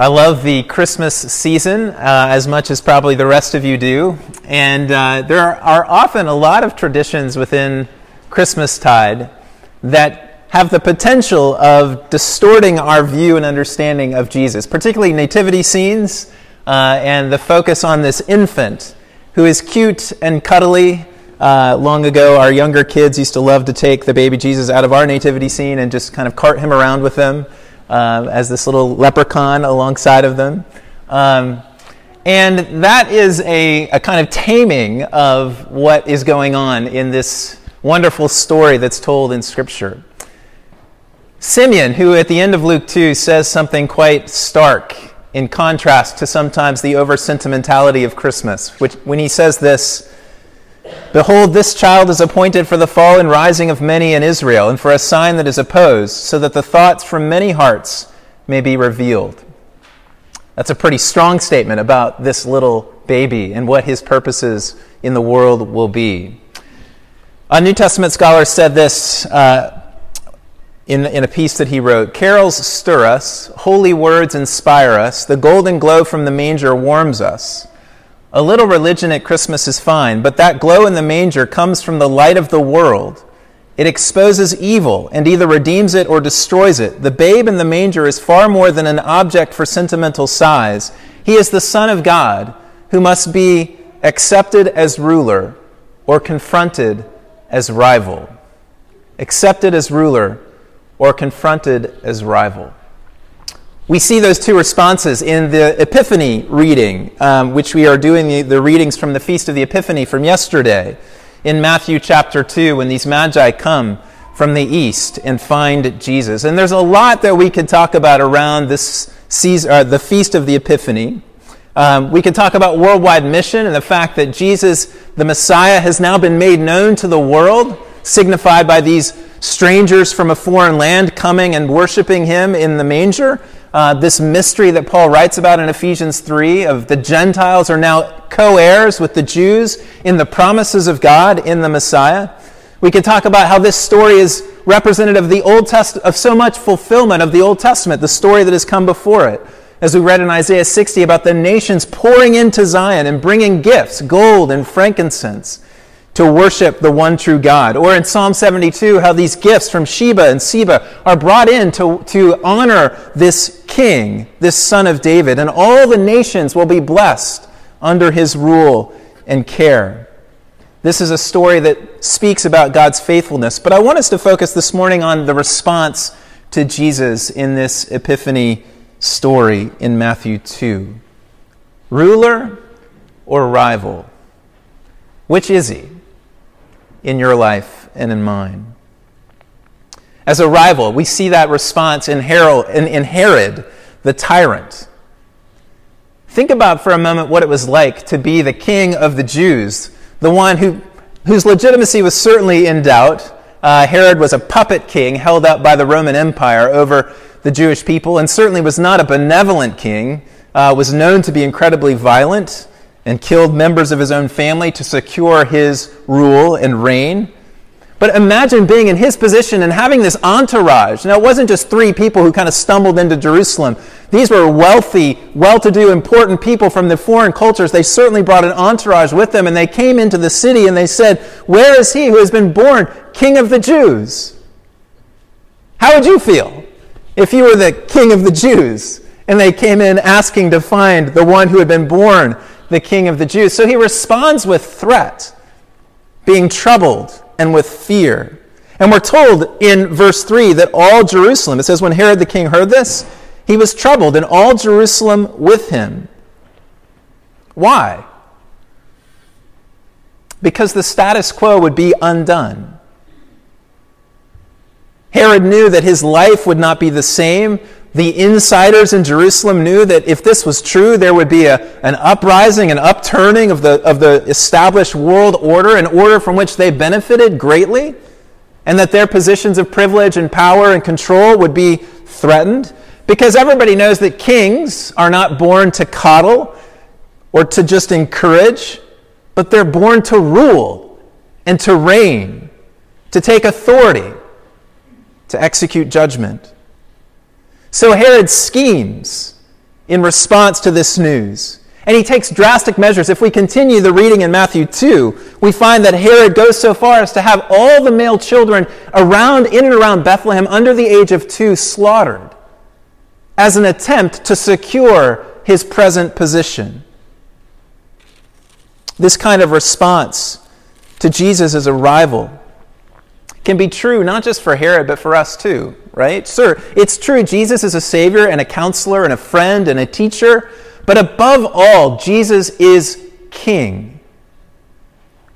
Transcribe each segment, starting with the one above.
I love the Christmas season uh, as much as probably the rest of you do. And uh, there are often a lot of traditions within Christmastide that have the potential of distorting our view and understanding of Jesus, particularly nativity scenes uh, and the focus on this infant who is cute and cuddly. Uh, long ago, our younger kids used to love to take the baby Jesus out of our nativity scene and just kind of cart him around with them uh, as this little leprechaun alongside of them. Um, and that is a, a kind of taming of what is going on in this wonderful story that's told in Scripture. Simeon, who at the end of Luke 2 says something quite stark in contrast to sometimes the over sentimentality of Christmas, which, when he says this, Behold, this child is appointed for the fall and rising of many in Israel, and for a sign that is opposed, so that the thoughts from many hearts may be revealed. That's a pretty strong statement about this little baby and what his purposes in the world will be. A New Testament scholar said this uh, in, in a piece that he wrote Carols stir us, holy words inspire us, the golden glow from the manger warms us. A little religion at Christmas is fine, but that glow in the manger comes from the light of the world. It exposes evil and either redeems it or destroys it. The babe in the manger is far more than an object for sentimental sighs. He is the Son of God who must be accepted as ruler or confronted as rival. Accepted as ruler or confronted as rival we see those two responses in the Epiphany reading, um, which we are doing the, the, readings from the Feast of the Epiphany from yesterday. In Matthew chapter 2, when these magi come from the east and find Jesus. And there's a lot that we could talk about around this Caesar, uh, the Feast of the Epiphany. Um, we could talk about worldwide mission and the fact that Jesus, the Messiah, has now been made known to the world, signified by these strangers from a foreign land coming and worshiping him in the manger uh, this mystery that Paul writes about in Ephesians 3 of the Gentiles are now co heirs with the Jews in the promises of God in the Messiah. We can talk about how this story is representative of the Old Test of so much fulfillment of the Old Testament, the story that has come before it. As we read in Isaiah 60 about the nations pouring into Zion and bringing gifts, gold and frankincense to worship the one true God. Or in Psalm 72, how these gifts from Sheba and Seba are brought in to, to honor this king, this son of David, and all the nations will be blessed under his rule and care. This is a story that speaks about God's faithfulness, but I want us to focus this morning on the response to Jesus in this Epiphany story in Matthew 2. Ruler or rival? Which is he? In your life and in mine. As a rival, we see that response in, Herod, in, in Herod the tyrant. Think about for a moment what it was like to be the king of the Jews, the one who, whose legitimacy was certainly in doubt. Uh, Herod was a puppet king held up by the Roman Empire over the Jewish people, and certainly was not a benevolent king, uh, was known to be incredibly violent and killed members of his own family to secure his rule and reign. But imagine being in his position and having this entourage. Now, it wasn't just three people who kind of stumbled into Jerusalem. These were wealthy, well to do, important people from the foreign cultures. They certainly brought an entourage with them, and they came into the city and they said, Where is he who has been born King of the Jews? How would you feel if you were the King of the Jews and they came in asking to find the one who had been born the king of the Jews. So he responds with threat, being troubled and with fear. And we're told in verse 3 that all Jerusalem, it says, when Herod the king heard this, he was troubled, and all Jerusalem with him. Why? Because the status quo would be undone. Herod knew that his life would not be the same the insiders in Jerusalem knew that if this was true, there would be a, an uprising, an upturning of the, of the established world order, an order from which they benefited greatly, and that their positions of privilege and power and control would be threatened. Because everybody knows that kings are not born to coddle or to just encourage, but they're born to rule and to reign, to take authority, to execute judgment. So Herod schemes in response to this news. And he takes drastic measures. If we continue the reading in Matthew 2, we find that Herod goes so far as to have all the male children around, in and around Bethlehem under the age of two slaughtered as an attempt to secure his present position. This kind of response to Jesus' arrival can be true not just for Herod, but for us too, right? Sir, it's true Jesus is a Savior and a counselor and a friend and a teacher, but above all, Jesus is King.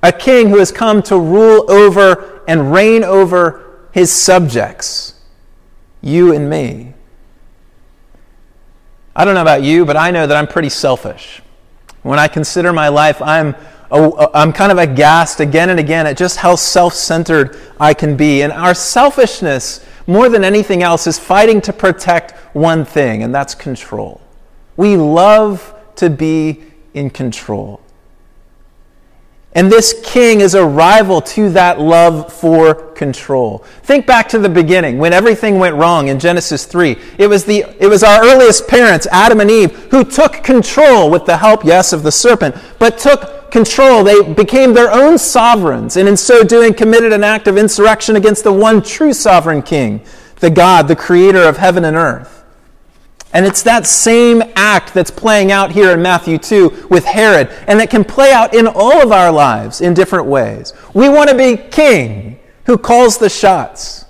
A king who has come to rule over and reign over his subjects, you and me. I don't know about you, but I know that I'm pretty selfish. When I consider my life, I'm I'm kind of aghast again and again at just how self centered I can be. And our selfishness, more than anything else, is fighting to protect one thing, and that's control. We love to be in control. And this king is a rival to that love for control. Think back to the beginning when everything went wrong in Genesis 3. It was, the, it was our earliest parents, Adam and Eve, who took control with the help, yes, of the serpent, but took control. They became their own sovereigns, and in so doing, committed an act of insurrection against the one true sovereign king, the God, the creator of heaven and earth. And it's that same act that's playing out here in Matthew 2 with Herod, and that can play out in all of our lives in different ways. We want to be king who calls the shots,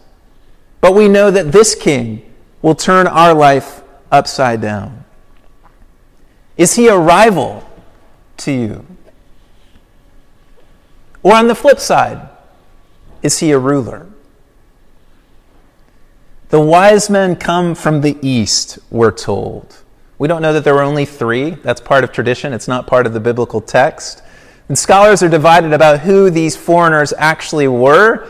but we know that this king will turn our life upside down. Is he a rival to you? Or on the flip side, is he a ruler? The wise men come from the east, we're told. We don't know that there were only three. That's part of tradition, it's not part of the biblical text. And scholars are divided about who these foreigners actually were.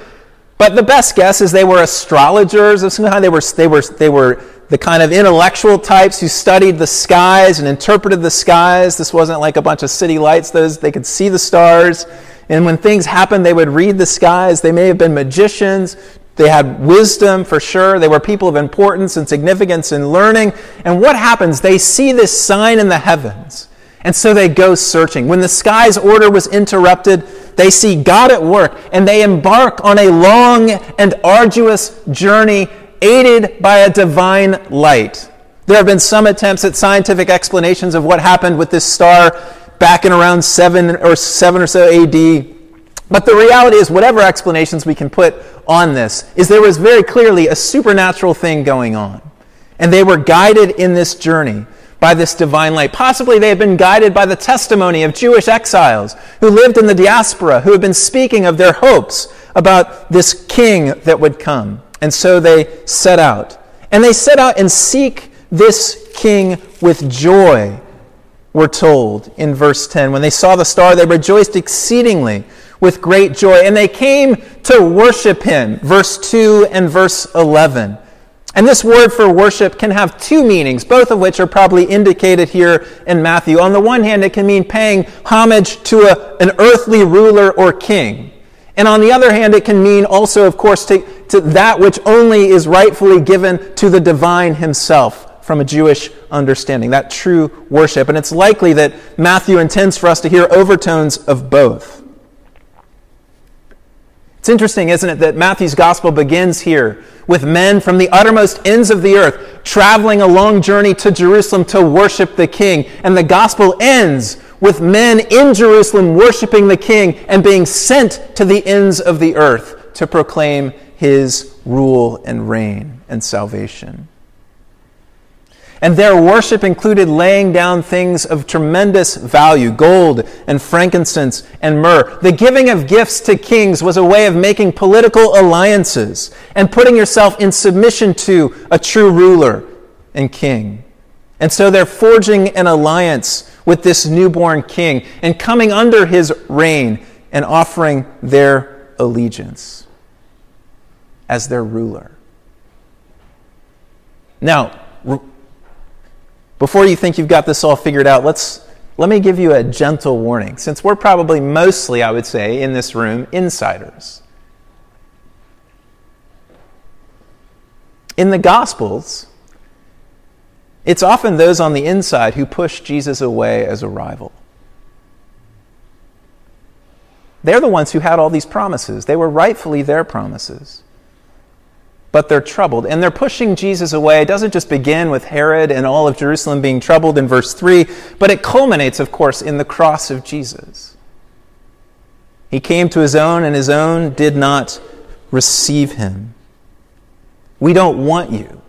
But the best guess is they were astrologers of some kind. They were, they, were, they were the kind of intellectual types who studied the skies and interpreted the skies. This wasn't like a bunch of city lights, those, they could see the stars. And when things happened, they would read the skies. They may have been magicians. They had wisdom for sure. They were people of importance and significance in learning. And what happens? They see this sign in the heavens. And so they go searching. When the sky's order was interrupted, they see God at work and they embark on a long and arduous journey aided by a divine light. There have been some attempts at scientific explanations of what happened with this star back in around 7 or 7 or so AD. But the reality is, whatever explanations we can put on this, is there was very clearly a supernatural thing going on. And they were guided in this journey by this divine light. Possibly they had been guided by the testimony of Jewish exiles who lived in the diaspora, who had been speaking of their hopes about this king that would come. And so they set out. And they set out and seek this king with joy we're told in verse 10. When they saw the star, they rejoiced exceedingly with great joy, and they came to worship him. Verse 2 and verse 11. And this word for worship can have two meanings, both of which are probably indicated here in Matthew. On the one hand, it can mean paying homage to a, an earthly ruler or king. And on the other hand, it can mean also, of course, to, to that which only is rightfully given to the divine himself from a Jewish understanding, that true worship. And it's likely that Matthew intends for us to hear overtones of both. It's interesting, isn't it, that Matthew's gospel begins here with men from the uttermost ends of the earth traveling a long journey to Jerusalem to worship the king. And the gospel ends with men in Jerusalem worshiping the king and being sent to the ends of the earth to proclaim his rule and reign and salvation. And their worship included laying down things of tremendous value gold and frankincense and myrrh. The giving of gifts to kings was a way of making political alliances and putting yourself in submission to a true ruler and king. And so they're forging an alliance with this newborn king and coming under his reign and offering their allegiance as their ruler. Now, before you think you've got this all figured out, let's, let me give you a gentle warning, since we're probably mostly, I would say, in this room, insiders. In the Gospels, It's often those on the inside who push Jesus away as a rival. They're the ones who had all these promises. They were rightfully their promises. But they're troubled, and they're pushing Jesus away. It doesn't just begin with Herod and all of Jerusalem being troubled in verse 3, but it culminates, of course, in the cross of Jesus. He came to his own, and his own did not receive him. We don't want you.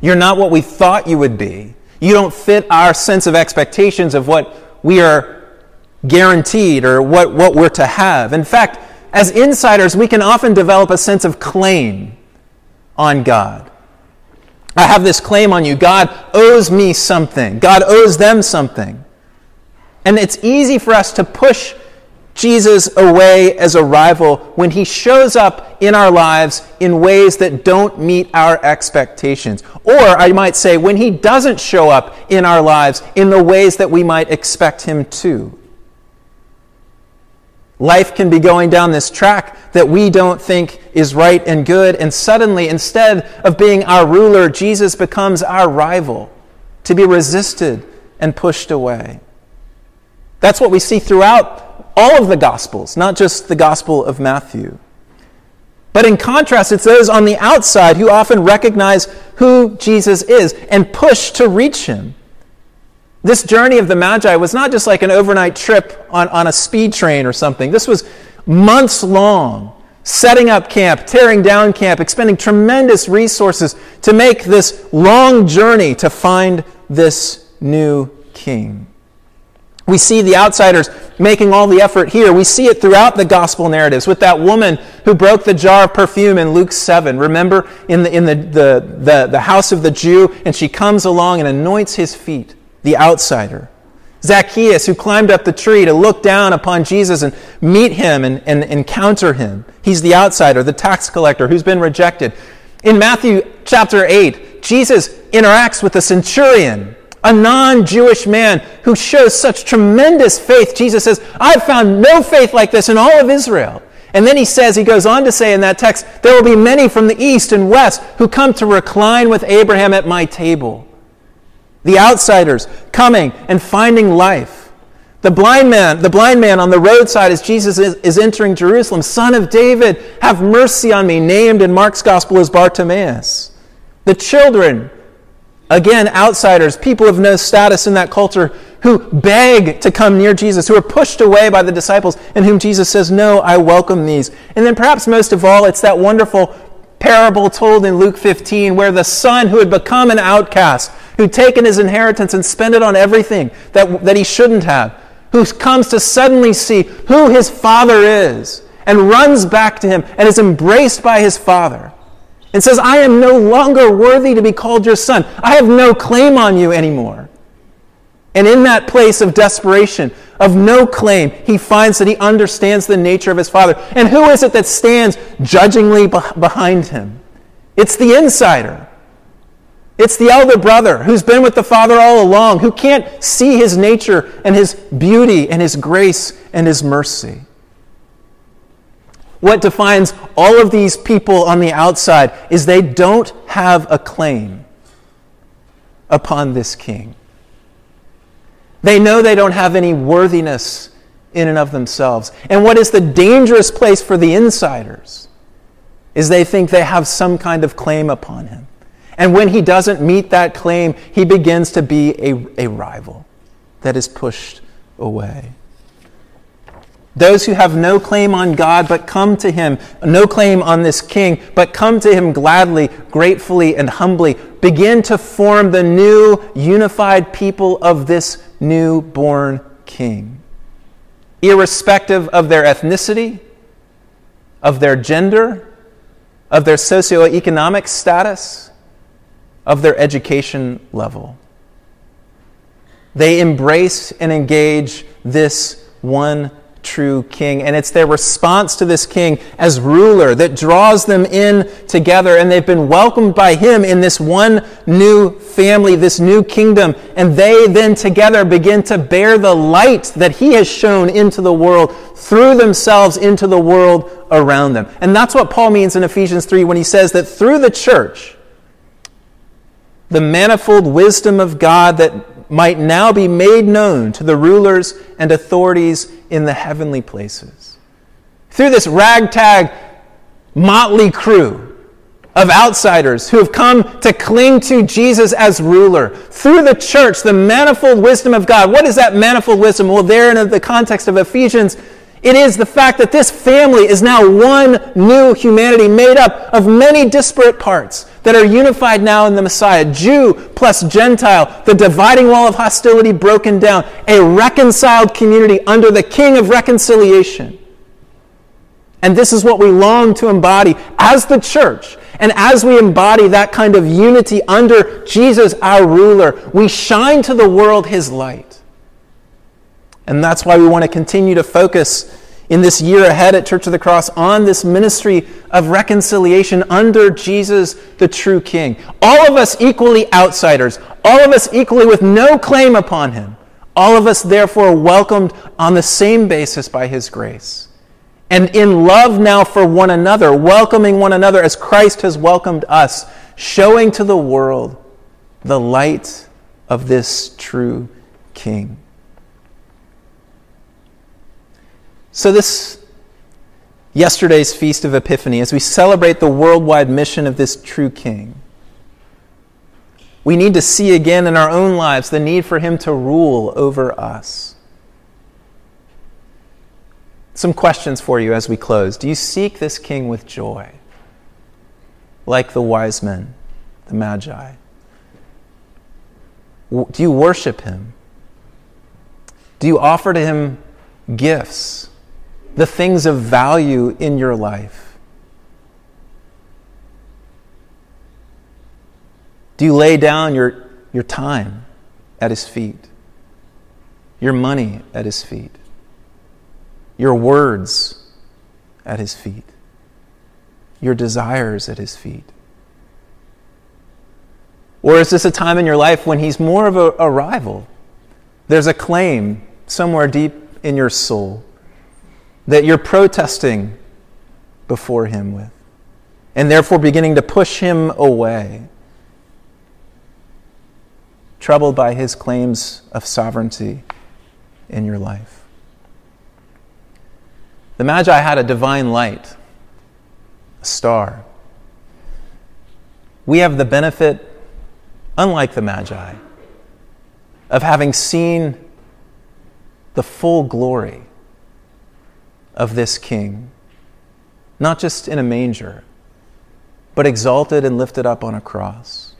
You're not what we thought you would be. You don't fit our sense of expectations of what we are guaranteed or what, what we're to have. In fact, as insiders, we can often develop a sense of claim on God. I have this claim on you. God owes me something. God owes them something. And it's easy for us to push Jesus away as a rival when he shows up in our lives in ways that don't meet our expectations. Or I might say, when he doesn't show up in our lives in the ways that we might expect him to. Life can be going down this track that we don't think is right and good, and suddenly, instead of being our ruler, Jesus becomes our rival, to be resisted and pushed away. That's what we see throughout all of the Gospels, not just the Gospel of Matthew. But in contrast, it's those on the outside who often recognize who Jesus is and push to reach him. This journey of the Magi was not just like an overnight trip on, on a speed train or something. This was months long, setting up camp, tearing down camp, expending tremendous resources to make this long journey to find this new king. We see the outsiders making all the effort here. We see it throughout the gospel narratives with that woman who broke the jar of perfume in Luke 7. Remember, in the, in the, the, the, the house of the Jew, and she comes along and anoints his feet, the outsider. Zacchaeus, who climbed up the tree to look down upon Jesus and meet him and, and encounter him. He's the outsider, the tax collector who's been rejected. In Matthew chapter 8, Jesus interacts with the centurion a non Jewish man who shows such tremendous faith. Jesus says, I've found no faith like this in all of Israel. And then he says, he goes on to say in that text, there will be many from the east and west who come to recline with Abraham at my table. The outsiders coming and finding life. The blind man, the blind man on the roadside as Jesus is, is entering Jerusalem, son of David, have mercy on me, named in Mark's gospel as Bartimaeus. The children Again, outsiders, people of no status in that culture who beg to come near Jesus, who are pushed away by the disciples, and whom Jesus says, No, I welcome these. And then perhaps most of all, it's that wonderful parable told in Luke 15 where the son who had become an outcast, who'd taken his inheritance and spent it on everything that, that he shouldn't have, who comes to suddenly see who his father is and runs back to him and is embraced by his father and says, I am no longer worthy to be called your son. I have no claim on you anymore. And in that place of desperation, of no claim, he finds that he understands the nature of his father. And who is it that stands judgingly behind him? It's the insider. It's the elder brother who's been with the father all along, who can't see his nature and his beauty and his grace and his mercy. What defines all of these people on the outside is they don't have a claim upon this king. They know they don't have any worthiness in and of themselves. And what is the dangerous place for the insiders is they think they have some kind of claim upon him. And when he doesn't meet that claim, he begins to be a, a rival that is pushed away. Those who have no claim on God but come to Him, no claim on this King, but come to Him gladly, gratefully, and humbly, begin to form the new unified people of this new-born King. Irrespective of their ethnicity, of their gender, of their socioeconomic status, of their education level. They embrace and engage this one true king. And it's their response to this king as ruler that draws them in together. And they've been welcomed by him in this one new family, this new kingdom. And they then together begin to bear the light that he has shown into the world through themselves into the world around them. And that's what Paul means in Ephesians 3 when he says that through the church, the manifold wisdom of God that might now be made known to the rulers and authorities in the heavenly places. Through this ragtag, motley crew of outsiders who have come to cling to Jesus as ruler, through the church, the manifold wisdom of God. What is that manifold wisdom? Well, there in the context of Ephesians, it is the fact that this family is now one new humanity made up of many disparate parts that are unified now in the Messiah. Jew plus Gentile, the dividing wall of hostility broken down, a reconciled community under the King of reconciliation. And this is what we long to embody as the church. And as we embody that kind of unity under Jesus, our ruler, we shine to the world his light. And that's why we want to continue to focus in this year ahead at Church of the Cross on this ministry of reconciliation under Jesus, the true King. All of us equally outsiders, all of us equally with no claim upon him. All of us, therefore, welcomed on the same basis by his grace. And in love now for one another, welcoming one another as Christ has welcomed us, showing to the world the light of this true King. So, this yesterday's Feast of Epiphany, as we celebrate the worldwide mission of this true King, we need to see again in our own lives the need for Him to rule over us. Some questions for you as we close. Do you seek this King with joy, like the wise men, the Magi? Do you worship Him? Do you offer to Him gifts? The things of value in your life? Do you lay down your, your time at His feet, your money at His feet, your words at His feet, your desires at His feet? Or is this a time in your life when He's more of a, a rival? There's a claim somewhere deep in your soul that you're protesting before Him with, and therefore beginning to push Him away, troubled by His claims of sovereignty in your life. The Magi had a divine light, a star. We have the benefit, unlike the Magi, of having seen the full glory of this king, not just in a manger, but exalted and lifted up on a cross.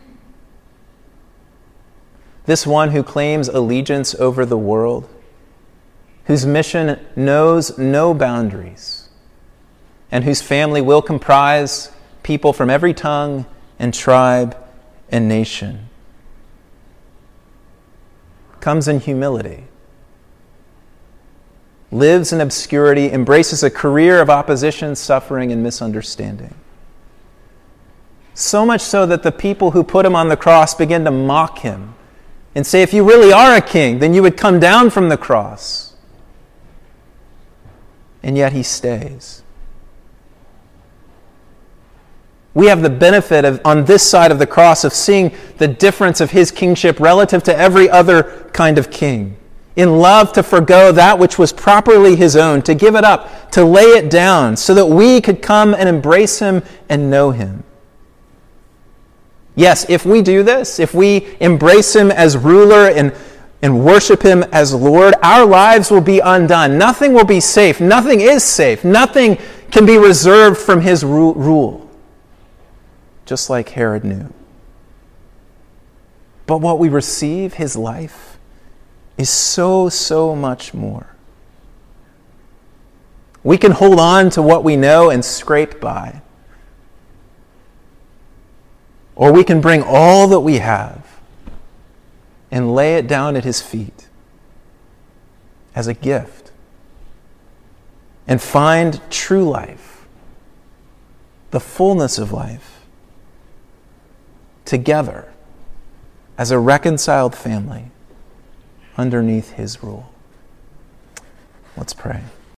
This one who claims allegiance over the world, whose mission knows no boundaries, and whose family will comprise people from every tongue and tribe and nation, comes in humility lives in obscurity, embraces a career of opposition, suffering, and misunderstanding. So much so that the people who put him on the cross begin to mock him and say, if you really are a king, then you would come down from the cross. And yet he stays. We have the benefit of, on this side of the cross, of seeing the difference of his kingship relative to every other kind of king in love to forego that which was properly his own, to give it up, to lay it down, so that we could come and embrace him and know him. Yes, if we do this, if we embrace him as ruler and, and worship him as Lord, our lives will be undone. Nothing will be safe. Nothing is safe. Nothing can be reserved from his rule, just like Herod knew. But what we receive, his life, is so, so much more. We can hold on to what we know and scrape by. Or we can bring all that we have and lay it down at His feet as a gift and find true life, the fullness of life, together as a reconciled family underneath his rule. Let's pray.